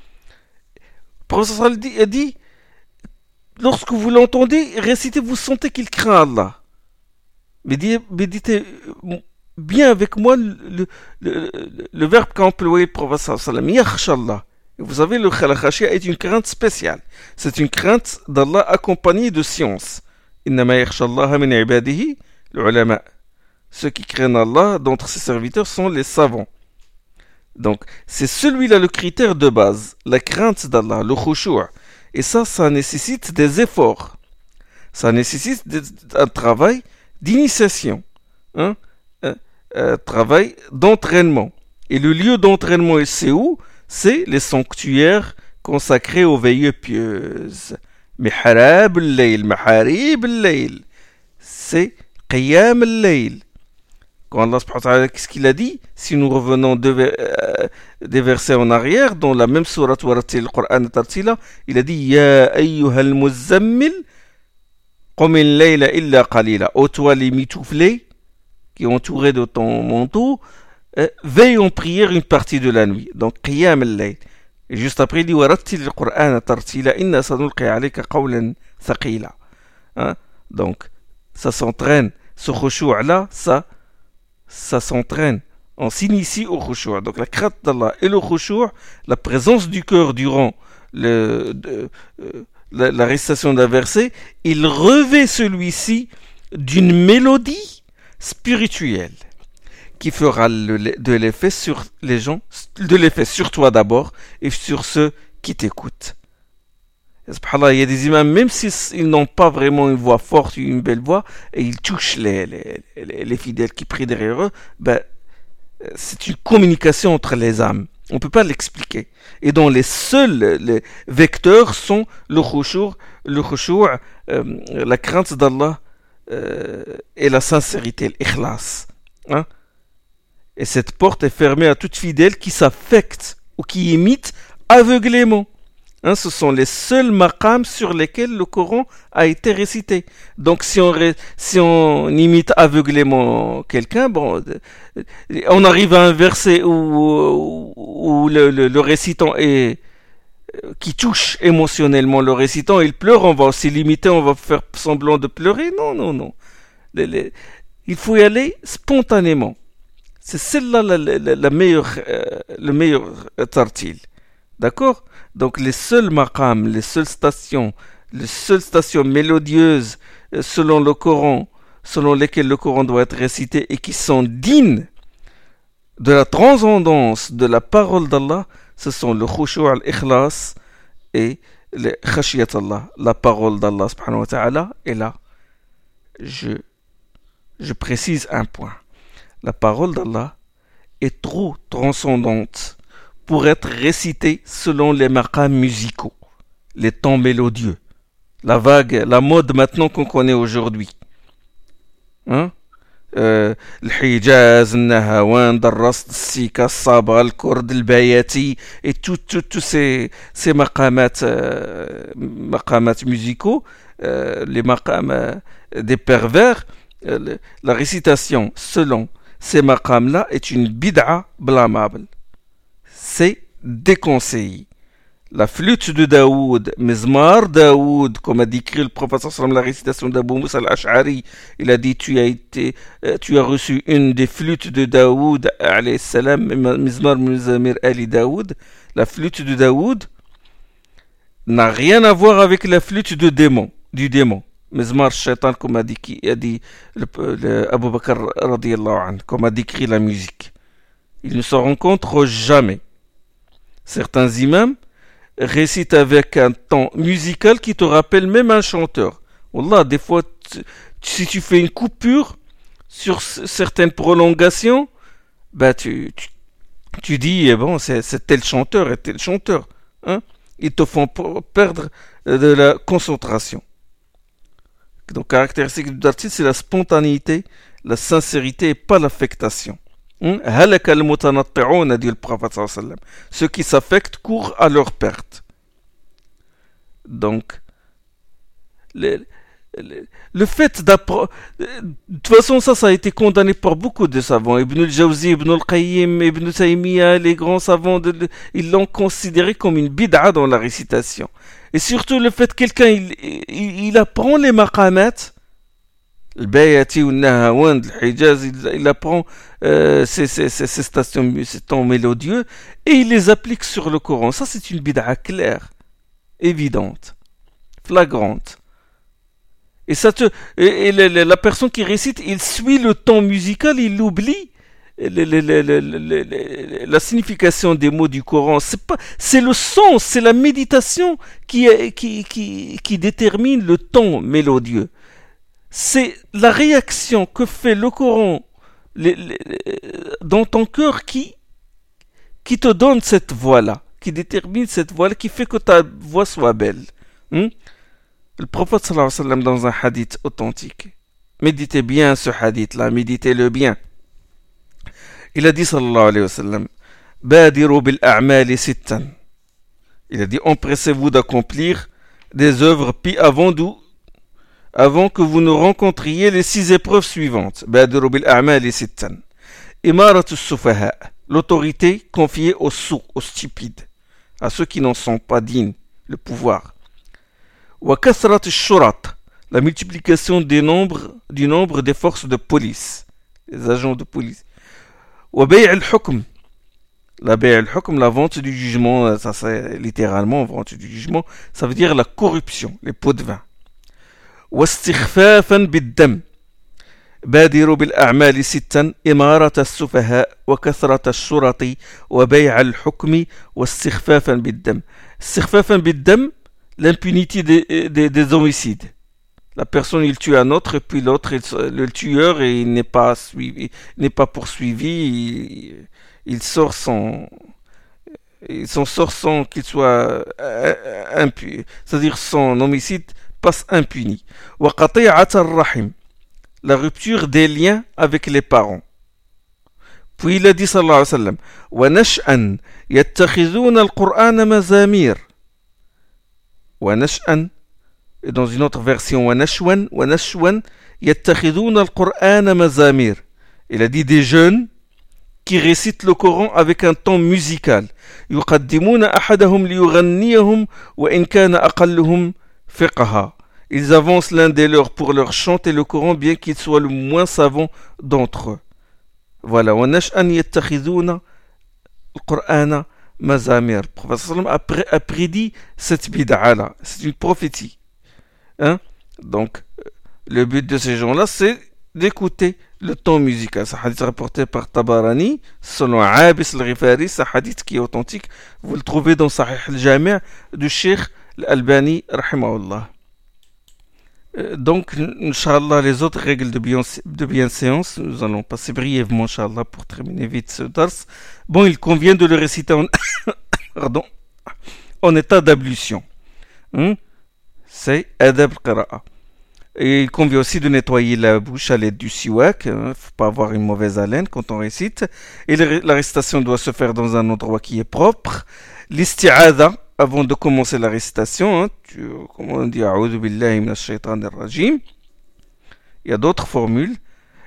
Professeur a dit, lorsque vous l'entendez réciter, vous sentez qu'il craint Allah. Mais dites, bien avec moi le, verbe qu'a employé le yakhshallah. Vous savez, le khashia est une crainte spéciale. C'est une crainte d'Allah accompagnée de science. Ceux qui craignent Allah d'entre ses serviteurs sont les savants. Donc, c'est celui-là le critère de base, la crainte d'Allah, le khushu'. Et ça, ça nécessite des efforts. Ça nécessite un travail d'initiation. Hein? Euh, travail d'entraînement. Et le lieu d'entraînement, c'est où? C'est les sanctuaires consacrés aux veilleux pieuses. Al-layl. C'est qiyam al-layl. Quand Allah qu'est-ce qu'il a dit Si nous revenons deux, euh, des versets en arrière, dans la même sourate où le Coran il a dit Ya ayyuhal muzammil, qumil layla illa qalila. Ô toi les mitouflés, qui est entouré de ton manteau, euh, veille en prière une partie de la nuit. Donc, qiyam al-layl. Et juste après, il dit Warattil le Coran tartila, inna sanulqi alayka qawlan thaqila. Hein? Donc, ça s'entraîne. Ce khushu' là, ça ça s'entraîne. On s'initie au khushu'. Donc, la crainte d'Allah et le khushu', la présence du cœur durant euh, la, la récitation d'un verset, il revêt celui-ci d'une mélodie spirituel qui fera de l'effet sur les gens, de l'effet sur toi d'abord et sur ceux qui t'écoutent. Il y a des imams, même s'ils n'ont pas vraiment une voix forte, une belle voix, et ils touchent les, les, les fidèles qui prient derrière eux, ben, c'est une communication entre les âmes. On ne peut pas l'expliquer. Et dont les seuls vecteurs sont le khushu', le euh, la crainte d'Allah euh, et la sincérité, l'ikhlas. Hein? Et cette porte est fermée à toute fidèle qui s'affecte ou qui imite aveuglément. Hein, ce sont les seuls maqams sur lesquels le Coran a été récité. Donc si on, imite aveuglément quelqu'un, bon, on arrive à un verset où, le, récitant est qui touche émotionnellement le récitant, il pleure, on va aussi l'imiter, on va faire semblant de pleurer. Non, non, non. il faut y aller spontanément. C'est celle-là la, meilleure, euh, le meilleur tartil. D'accord? Donc les seuls maqams, les seules stations, les seules stations mélodieuses euh, selon le Coran, selon lesquelles le Coran doit être récité et qui sont dignes de la transcendance de la parole d'Allah, ce sont le khushu' al-ikhlas et le khashiyat Allah, la parole d'Allah subhanahu wa ta'ala. Et là, je, je précise un point la parole d'Allah est trop transcendante pour être récitée selon les maqams musicaux, les temps mélodieux, la vague, la mode maintenant qu'on connaît aujourd'hui. Hein? Euh, الحجاز النهوان درست السيكا الصابغة الكرد البياتي et tous tout, ces, ces maqamat, euh, maqamat musicaux euh, les maqams euh, des pervers euh, la récitation selon ces maqams-là est une bid'a blâmable. C'est déconseillé. La flûte de Daoud, Mizmar Daoud, comme a décrit le prophète la récitation d'Abu Musa al-Ash'ari, il a dit tu as été, euh, tu as reçu une des flûtes de Daoud, salam, Mizmar Ali Daoud. La flûte de Daoud n'a rien à voir avec la flûte de démon, du démon. Mizmar Shaitan, comme a dit, a dit Abu Bakr comme a décrit la musique. Il ne se rencontre jamais. Certains imams récitent avec un ton musical qui te rappelle même un chanteur. Wallah, des fois, si tu fais une coupure sur certaines prolongations, bah tu, tu, dis, eh bon, c'est tel chanteur et tel chanteur. Hein? Ils te font perdre de la concentration. Donc, caractéristique du dartil, c'est la spontanéité, la sincérité et pas l'affectation. Hmm? le Ceux qui s'affectent courent à leur perte. Donc, le, le, fait d'apprendre. De toute façon, ça, ça a été condamné par beaucoup de savants. Ibn al-Jawzi, Ibn al-Qayyim, Ibn Taymiyyah, les grands savants, de, ils l'ont considéré comme une bid'a dans la récitation. Et surtout le fait que quelqu'un il, il, apprend les maqamat, il, apprend ces, stations, tons mélodieux et il les applique sur le Coran. Ça, c'est une bid'a claire, évidente, flagrante. Et, la personne qui récite, il suit le ton musical, il l'oublie la signification des mots du Coran, c'est pas, c'est le sens, c'est la méditation qui détermine le ton mélodieux. C'est la réaction que fait le Coran dans ton cœur qui, qui te donne cette voix-là, qui détermine cette voix-là, qui fait que ta voix soit belle. Hmm? Le prophète alayhi wa dans un hadith authentique. Méditez bien ce hadith-là, méditez-le bien. Il a dit sallallahu alayhi wa sallam Badiru bil. Il a dit empressez-vous d'accomplir des œuvres puis avant, avant que vous ne rencontriez les six épreuves suivantes. L'autorité confiée aux sourds, aux stupides, à ceux qui n'en sont pas dignes, le pouvoir. La multiplication du nombre des forces de police, les agents de police. La al-hukm, la vente du jugement, ça c'est littéralement vente du jugement, ça veut dire la corruption, les pots de vin. واستخفافا بالدم بادروا بالأعمال ستا إمارة السفهاء وكثرة الشرط وبيع الحكم واستخفافا بالدم استخفافا بالدم l'impunité des, des, des homicides la personne il tue un autre et puis l'autre le tueur et il n'est pas suivi n'est pas poursuivi il, sort son il s'en sort sans qu'il soit euh, impuni c'est-à-dire son homicide passe impuni la rupture des liens avec les parents Puis il a dit sallallahu alayhi wa sallam وَنَشْأً يَتَّخِذُونَ الْقُرْآنَ مَزَامِيرَ وَنَشْأً Et dans une autre version وَنَشْوًا وَنَشْوًا يَتَّخِذُونَ الْقُرْآنَ مَزَامِيرَ Il a dit des jeunes qui récitent le Coran avec un ton musical. يقدمون أحدهم ليغنيهم وإن كان أقلهم فقها ils avancent l'un des leurs pour leur chanter le Coran, bien qu'ils soient le moins savants d'entre eux. Voilà. Mazamir. Le prophète a prédit cette bid'a C'est une prophétie. Hein? Donc, le but de ces gens-là, c'est d'écouter le ton musical. C'est un hadith rapporté par Tabarani, selon Abis al-Ghifari, c'est un hadith qui est authentique. Vous le trouvez dans Sahih al-Jami' du Sheikh al-Albani, rahimahullah. Euh, donc, Inch'Allah, les autres règles de, bienséance, nous allons passer brièvement, Inch'Allah, pour terminer vite ce dars. Bon, il convient de le réciter en, Pardon. en état d'ablution. Hmm? C'est Adab Qira'a. Et il convient aussi de nettoyer la bouche à l'aide du siwak. Il hein. ne faut pas avoir une mauvaise haleine quand on récite. Et la récitation doit se faire dans un endroit qui est propre. L'isti'ada, avant de commencer la récitation, hein, tu, comment on dit Il y a d'autres formules.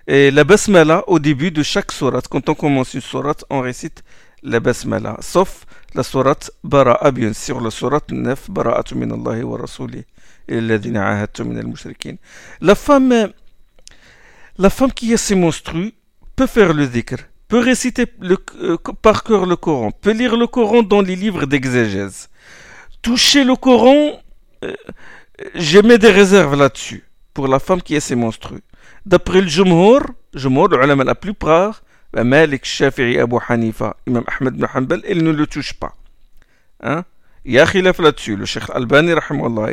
Et la basmala au début de chaque surat. Quand on commence une surat, on récite la basmala. Sauf la surat Bara'a, bien sûr, la surat 9, Bara'atu min Allahi wa Rasuli. La femme, la femme qui a ses monstrues peut faire le dhikr, peut réciter euh, par cœur le Coran, peut lire le Coran dans les livres d'exégèse toucher le Coran, euh, je mets des réserves là-dessus, pour la femme qui est ses monstrueux. D'après le Jumhur, Jumhur, le ulama la plupart, Malik, Shafi'i, Abu Hanifa, Imam Ahmed ibn Hanbal, ne le touche pas. Hein? Il y a khilaf là-dessus. Le Cheikh Albani,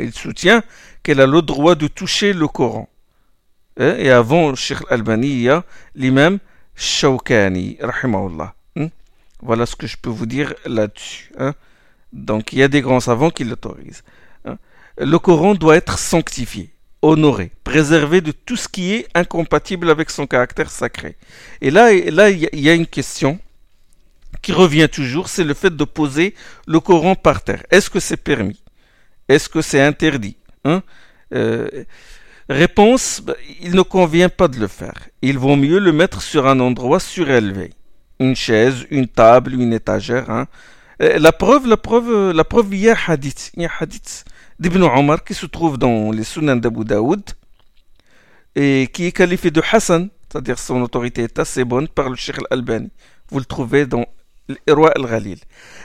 il soutient qu'elle a le droit de toucher le Coran. Hein? Et avant le Cheikh Albani, il y a l'imam Shawkani. Hein? Voilà ce que je peux vous dire là-dessus. Hein? Donc il y a des grands savants qui l'autorisent. Hein. Le Coran doit être sanctifié, honoré, préservé de tout ce qui est incompatible avec son caractère sacré. Et là, là il y a une question qui revient toujours, c'est le fait de poser le Coran par terre. Est-ce que c'est permis? Est-ce que c'est interdit? Hein? euh, Réponse, bah, il ne convient pas de le faire. Il vaut mieux le mettre sur un endroit surélevé. Une chaise, une table, une étagère. Hein? Euh, la preuve, la preuve, la preuve, il y a hadith, y a hadith d'Ibn Omar qui se trouve dans les Sunan d'Abu Daoud et qui est qualifié de Hassan, c'est-à-dire son autorité est assez bonne par le Sheikh al-Albani. Vous le trouvez dans l'Irwa al-Ghalil.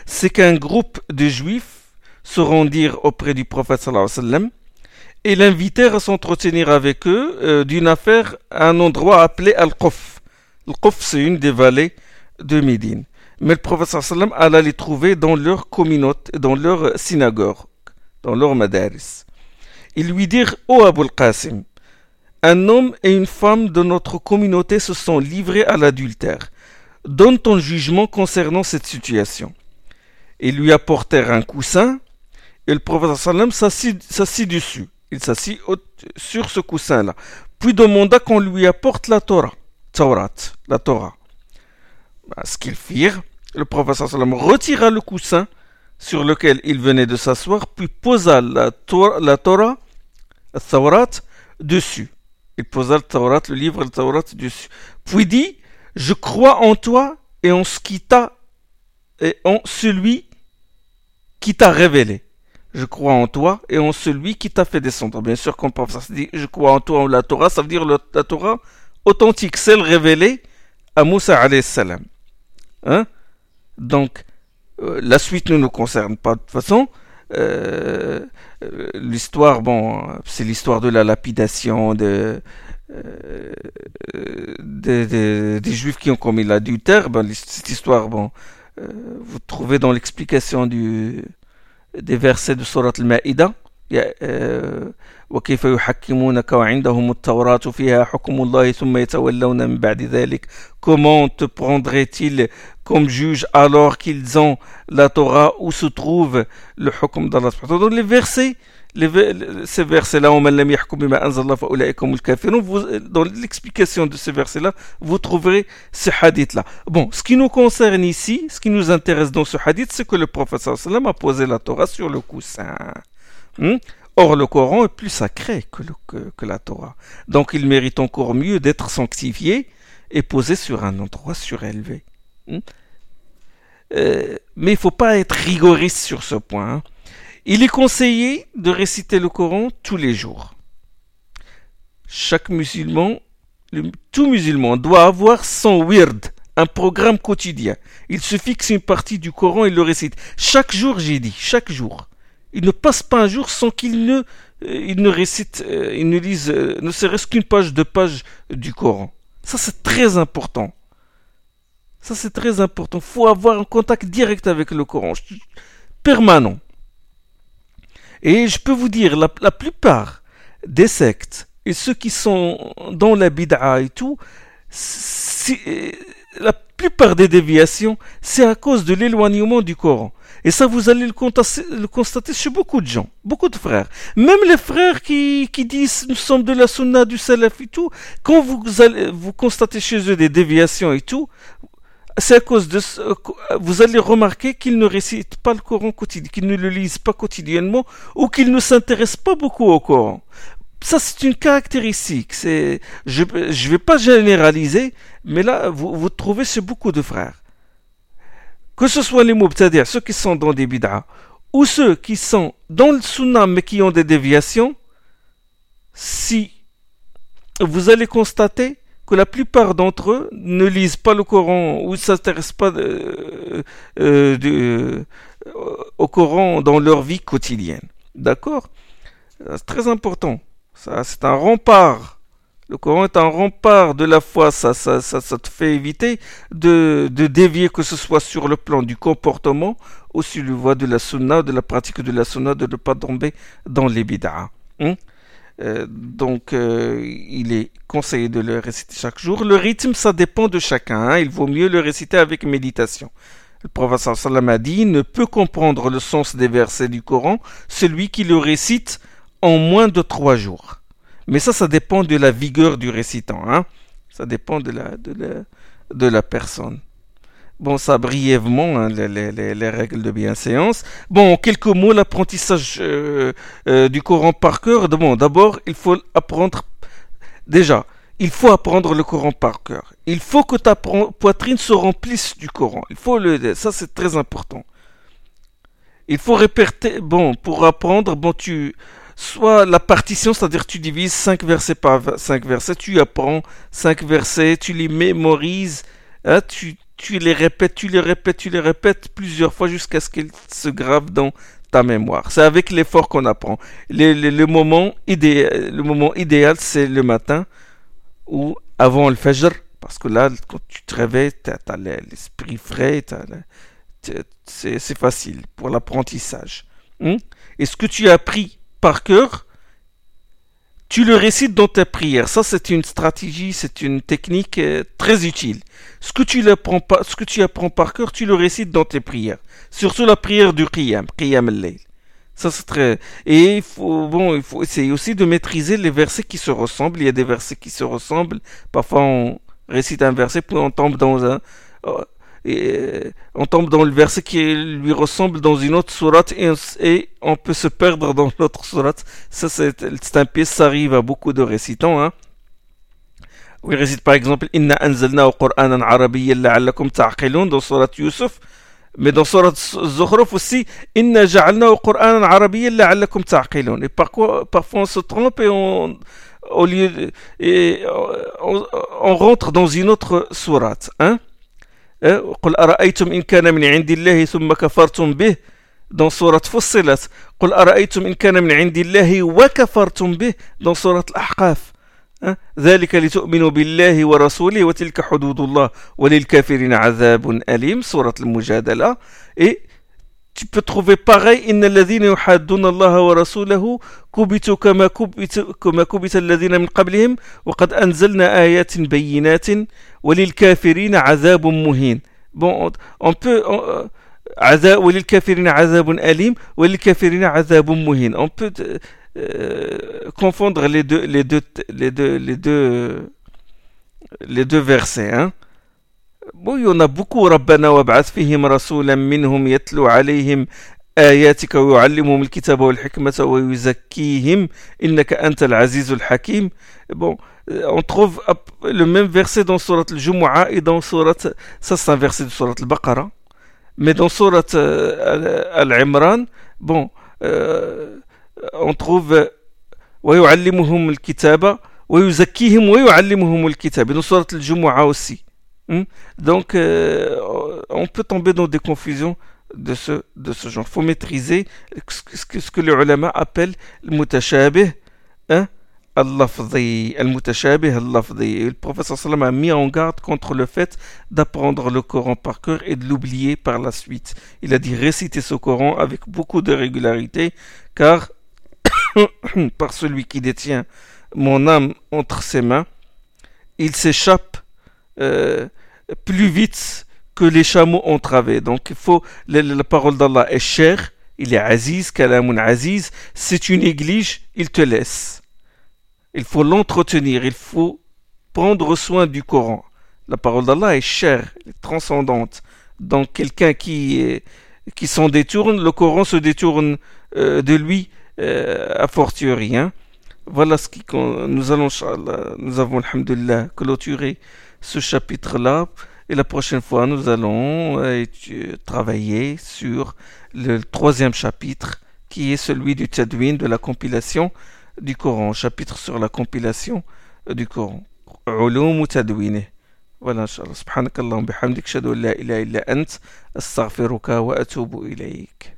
C'est qu'un groupe de juifs se rendirent auprès du prophète sallallahu alayhi wa et l'invitèrent à s'entretenir avec eux euh, d'une affaire à un endroit appelé Al-Quf. Al-Quf, c'est une des vallées de Médine. Mais le prophète sallam alla les trouver dans leur communauté, dans leur synagogue, dans leur madaris. Ils lui dirent Ô Abul Qasim, un homme et une femme de notre communauté se sont livrés à l'adultère. Donne ton jugement concernant cette situation. Ils lui apportèrent un coussin et le prophète sallam s'assit dessus. Il s'assit sur ce coussin-là. Puis demanda qu'on lui apporte la Torah. Taurat, la Torah. Bah, ce qu'ils firent, le prophète sallam retira le coussin sur lequel il venait de s'asseoir, puis posa la, Torah, la Torah, dessus. Il posa le Torah, le livre de Torah dessus. Puis dit, je crois en toi et en ce qui t'a, et en celui qui t'a révélé. Je crois en toi et en celui qui t'a fait descendre. Bien sûr, quand le se dit, je crois en toi en la Torah, ça veut dire la Torah authentique, celle révélée à Moussa alayhi salam. Hein? Donc, euh, la suite ne nous concerne pas de toute façon. Euh, euh, l'histoire, bon, c'est l'histoire de la lapidation de, des juifs qui ont commis l'adultère. Ben, cette histoire, bon, vous trouvez dans l'explication du, des versets de Surat al-Ma'ida. وكيف يحكمونك وعندهم التوراة فيها حكم الله ثم يتولون من بعد ذلك Comment te prendrait-il comme juge alors qu'ils ont la Torah où se trouve le hukm d'Allah Donc les versets ces versets-là, dans l'explication de ces versets-là, vous trouverez ces hadiths-là. Bon, ce qui nous concerne ici, ce qui nous intéresse dans ce hadith, c'est que le prophète sallam a posé la Torah sur le coussin. Hmm? Or, le Coran est plus sacré que, que, la Torah. Donc, il mérite encore mieux d'être sanctifié et posé sur un endroit surélevé. Hmm? Euh, mais il ne faut pas être rigoriste sur ce point. Hein. Il est conseillé de réciter le Coran tous les jours. Chaque musulman, tout musulman doit avoir son wird, un programme quotidien. Il se fixe une partie du Coran et le récite. Chaque jour, j'ai dit, chaque jour. Il ne passe pas un jour sans qu'il ne, euh, il ne récite, euh, il ne lise, ne serait-ce qu'une page, de page du Coran. Ça, c'est très important. Ça, c'est très important. Faut avoir un contact direct avec le Coran, permanent. Et je peux vous dire, la, plupart des sectes et ceux qui sont dans la bid'a et tout, la plupart des déviations, c'est à cause de l'éloignement du Coran. Et ça, vous allez le constater, chez beaucoup de gens, beaucoup de frères. Même les frères qui, disent nous sommes de la sunna, du salaf et tout, quand vous constatez chez eux des déviations et tout, c'est à cause de ce, vous allez remarquer qu'ils ne récitent pas le Coran quotidien, qu'ils ne le lisent pas quotidiennement ou qu'ils ne s'intéressent pas beaucoup au Coran. Ça, c'est une caractéristique. C'est, je ne vais pas généraliser, mais là, vous, trouvez chez beaucoup de frères. Que ce soit les c'est-à-dire ceux qui sont dans des bid'ah, ou ceux qui sont dans le sunnah mais qui ont des déviations, si vous allez constater que la plupart d'entre eux ne lisent pas le Coran ou ne s'intéressent pas euh, euh, au Coran dans leur vie quotidienne. D'accord? C'est très important. Ça, c'est un rempart. Le Coran est un rempart de la foi. Ça, ça, ça, te fait éviter de, de, dévier, que ce soit sur le plan du comportement ou sur le voie de la sunna, de la pratique de la sunna, de ne pas tomber dans les bid'ah. Hein? Euh, donc, euh, il est conseillé de le réciter chaque jour. Le rythme, ça dépend de chacun. Hein. Il vaut mieux le réciter avec méditation. Le prophète sallam a dit ne peut comprendre le sens des versets du Coran celui qui le récite en moins de trois jours. Mais ça, ça dépend de la vigueur du récitant. Hein. Ça dépend de la personne. Bon, ça brièvement, hein, les, règles de bienséance. Bon, quelques mots, l'apprentissage euh, euh, du Coran par cœur. Bon, d'abord, il faut apprendre, déjà, il faut apprendre le Coran par cœur. Il faut que ta poitrine se remplisse du Coran. Il faut le, ça c'est très important. Il faut répéter, bon, pour apprendre, bon, tu, soit la partition, c'est-à-dire tu divises cinq versets par cinq versets, tu apprends cinq versets, tu les mémorises, hein, tu, tu les répètes, tu les répètes, tu les répètes plusieurs fois jusqu'à ce qu'ils se gravent dans ta mémoire. C'est avec l'effort qu'on apprend. Le, moment idéal, le moment idéal, c'est le matin ou avant le fajr, parce que là, quand tu te réveilles, tu as, l'esprit frais, c'est facile pour l'apprentissage. Hmm? Et ce que tu as appris par cœur, tu le récites dans ta prière. Ça, c'est une stratégie, c'est une technique euh, très utile. Ce que tu apprends ce que tu apprends par cœur, tu le récites dans tes prières. Surtout la prière du qiyam, qiyam al-layl. Ça, c'est très, et il faut, bon, il faut essayer aussi de maîtriser les versets qui se ressemblent. Il y a des versets qui se ressemblent. Parfois, on récite un verset, puis on tombe dans un, euh, et euh, on tombe dans le verset qui lui ressemble dans une autre sourate et, on peut se perdre dans l'autre sourate. Ça, c'est un piège, ça arrive à beaucoup de récitants. Hein. Où il récite par exemple Inna anzalna Qur'anan arabiyyan la'allakum ta'qilun dans sourate Yusuf. Mais dans sourate Zukhruf aussi, Inna ja'alna Qur'anan arabiyyan la'allakum ta'qilun. Et parfois, parfois on se trompe et on, au lieu, et on rentre dans une autre sourate. Hein. قل أرأيتم إن كان من عند الله ثم كفرتم به؟ dans سورة فصلت. قل أرأيتم إن كان من عند الله وكفرتم به؟ dans سورة الأحقاف. ذلك لتؤمنوا بالله ورسوله وتلك حدود الله وللكافرين عذاب أليم. سورة المجادلة. et tu peux trouver pareil إن الذين يحادون الله ورسوله كبتوا كما كبت كما كبت الذين من قبلهم وقد أنزلنا آيات بينات وللكافرين عذاب مهين bon on peut on, عذاب وللكافرين عذاب أليم وللكافرين عذاب مهين on peut euh, confondre les deux les deux les deux les deux les deux versets hein. A beaucoup. ربنا وابعث فيهم رسولا منهم يتلو عليهم آياتك ويعلمهم الكتاب والحكمة ويزكيهم إنك أنت العزيز الحكيم. Bon, on trouve le même verset dans Surat al-Jumu'ah et dans Surat. Ça, c'est un verset de Surat al-Baqarah. Mais dans Surat al-Imran, bon, euh, on trouve ويعلمهم الكتاب ويزكيهم ويعلمهم الكتاب. Dans Surat al-Jumu'ah aussi. Hmm? Donc, euh, on peut tomber dans des confusions de ce, de ce genre. Il faut maîtriser ce que, ce que les ulama appellent le mutashabih hein? al-lafzi. Le professeur sallam a mis en garde contre le fait d'apprendre le Coran par cœur et de l'oublier par la suite. Il a dit réciter ce Coran avec beaucoup de régularité, car par celui qui détient mon âme entre ses mains, il s'échappe euh, plus vite que les chameaux ont. Donc il faut, la, parole d'Allah est chère, il est aziz, kalamun aziz. Si tu négliges, il te laisse. Il faut l'entretenir, il faut prendre soin du Coran. La parole d'Allah est chère, transcendante. Donc quelqu'un qui, qui s'en détourne, le Coran se détourne euh, de lui euh, à fortiori. Hein. Voilà ce qui nous allons, nous avons, alhamdulillah, clôturé ce chapitre-là. Et la prochaine fois, nous allons euh, travailler sur le troisième chapitre, qui est celui du Tadwin, de la compilation du Coran. Chapitre sur la compilation du Coran. علوم تدوينه voilà إن شاء الله سبحانك اللهم بحمدك أشهد أن لا إله إلا أنت أستغفرك وأتوب إليك